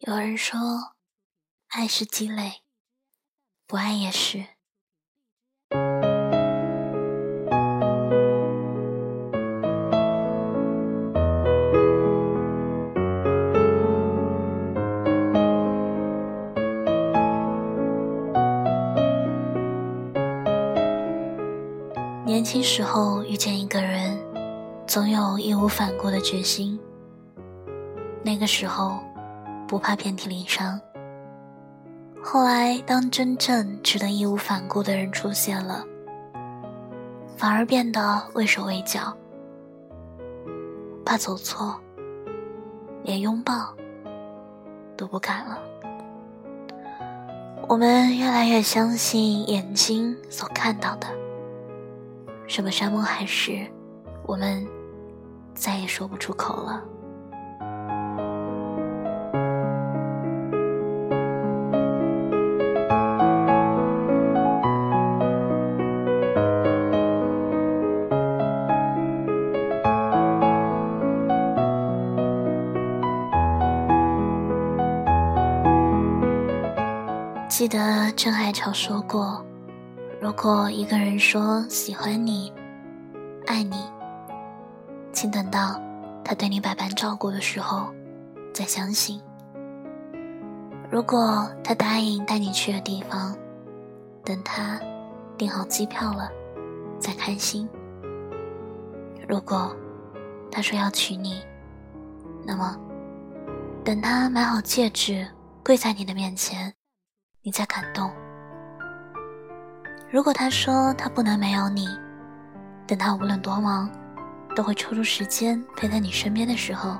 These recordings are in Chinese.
有人说，爱是积累，不爱也是。年轻时候遇见一个人，总有义无反顾的决心。那个时候，不怕遍体鳞伤。后来，当真正值得义无反顾的人出现了，反而变得畏手畏脚，怕走错，连拥抱都不敢了。我们越来越相信眼睛所看到的。什么山盟海誓，我们再也说不出口了。记得郑海潮说过。如果一个人说喜欢你、爱你，请等到他对你百般照顾的时候再相信；如果他答应带你去的地方，等他订好机票了再开心；如果他说要娶你，那么等他买好戒指跪在你的面前，你再感动。如果他说他不能没有你，等他无论多忙，都会抽出时间陪在你身边的时候，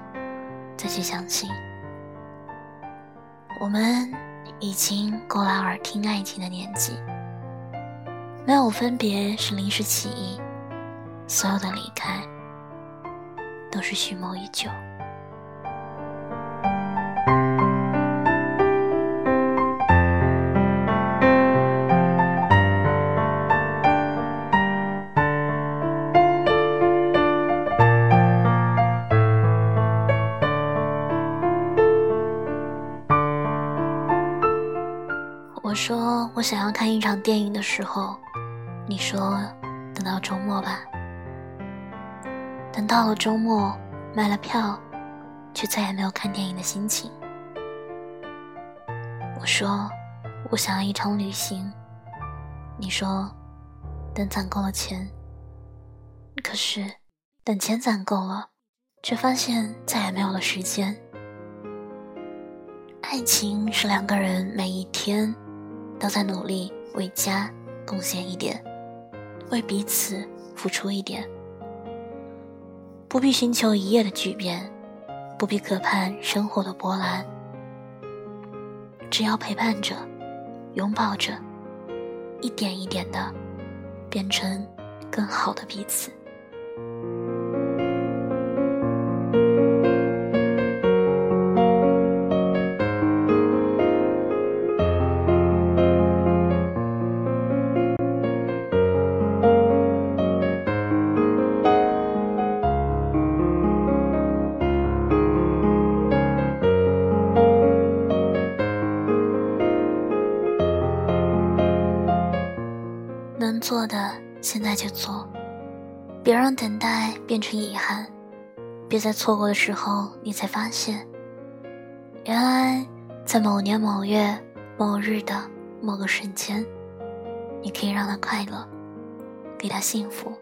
再去相信。我们已经过了耳听爱情的年纪，没有分别是临时起意，所有的离开都是蓄谋已久。我说我想要看一场电影的时候，你说等到周末吧。等到了周末，买了票，却再也没有看电影的心情。我说我想要一场旅行，你说等攒够了钱。可是等钱攒够了，却发现再也没有了时间。爱情是两个人每一天。都在努力为家贡献一点，为彼此付出一点。不必寻求一夜的巨变，不必渴盼生活的波澜，只要陪伴着，拥抱着，一点一点的变成更好的彼此。能做的现在就做，别让等待变成遗憾，别在错过的时候你才发现，原来在某年某月某日的某个瞬间，你可以让他快乐，给他幸福，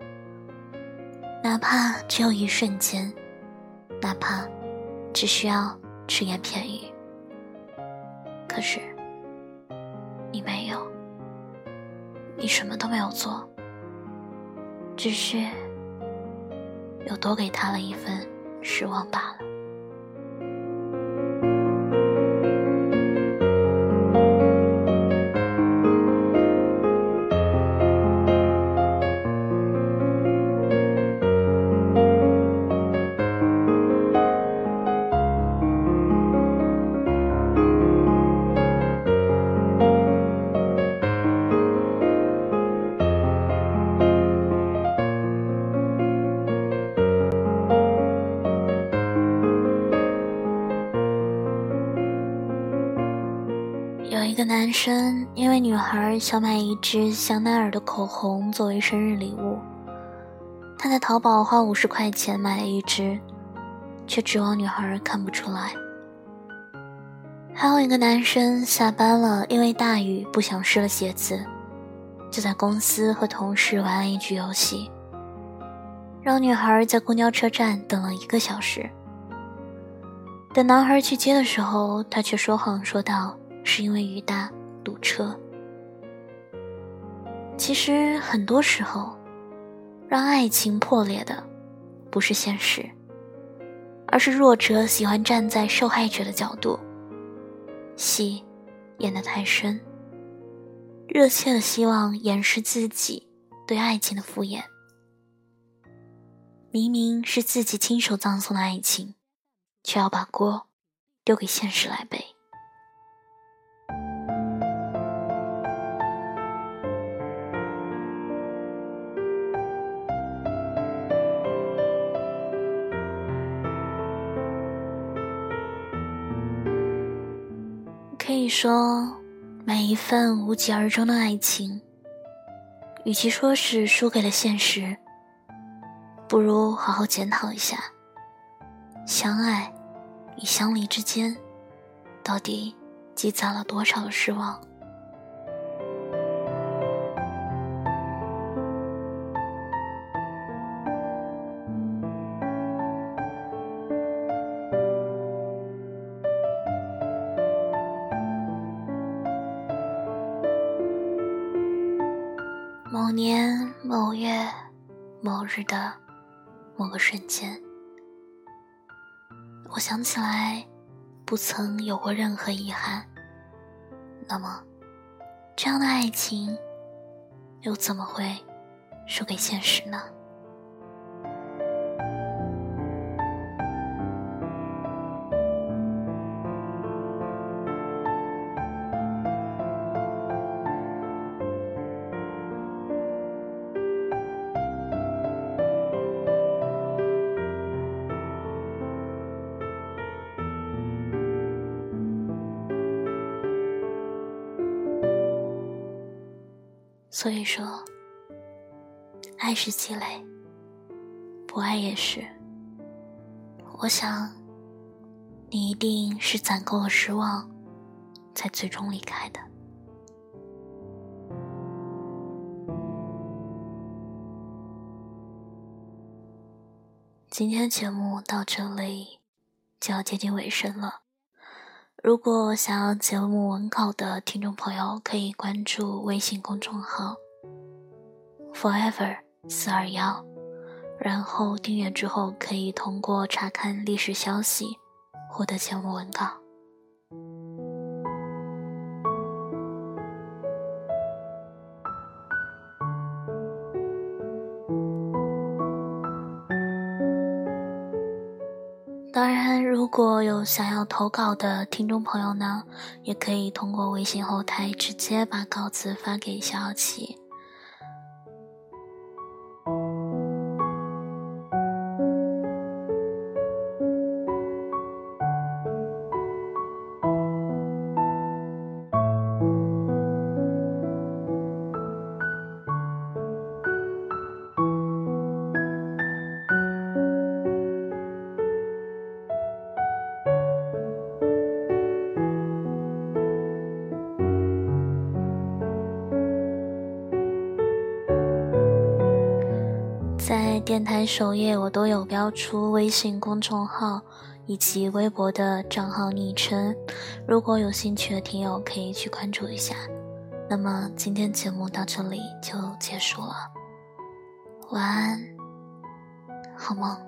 哪怕只有一瞬间，哪怕只需要只言片语，可是你没。你什么都没有做，只是又多给他了一份失望罢了。一个男生因为女孩想买一支香奈儿的口红作为生日礼物，他在淘宝花五十块钱买了一支，却指望女孩看不出来。还有一个男生下班了，因为大雨不想湿了鞋子，就在公司和同事玩了一局游戏，让女孩在公交车站等了一个小时。等男孩去接的时候，他却说谎说道。是因为雨大堵车。其实很多时候，让爱情破裂的不是现实，而是弱者喜欢站在受害者的角度，戏演得太深，热切的希望掩饰自己对爱情的敷衍。明明是自己亲手葬送的爱情，却要把锅丢给现实来背。以说，每一份无疾而终的爱情，与其说是输给了现实，不如好好检讨一下，相爱与相离之间，到底积攒了多少的失望。年某月某日的某个瞬间，我想起来，不曾有过任何遗憾。那么，这样的爱情，又怎么会输给现实呢？所以说，爱是积累，不爱也是。我想，你一定是攒够了失望，才最终离开的。今天节目到这里就要接近尾声了。如果想要节目文稿的听众朋友，可以关注微信公众号 “forever 四二幺”，然后订阅之后可以通过查看历史消息获得节目文稿。如果有想要投稿的听众朋友呢，也可以通过微信后台直接把稿子发给小七。在电台首页，我都有标出微信公众号以及微博的账号昵称，如果有兴趣的听友可以去关注一下。那么今天节目到这里就结束了，晚安，好梦。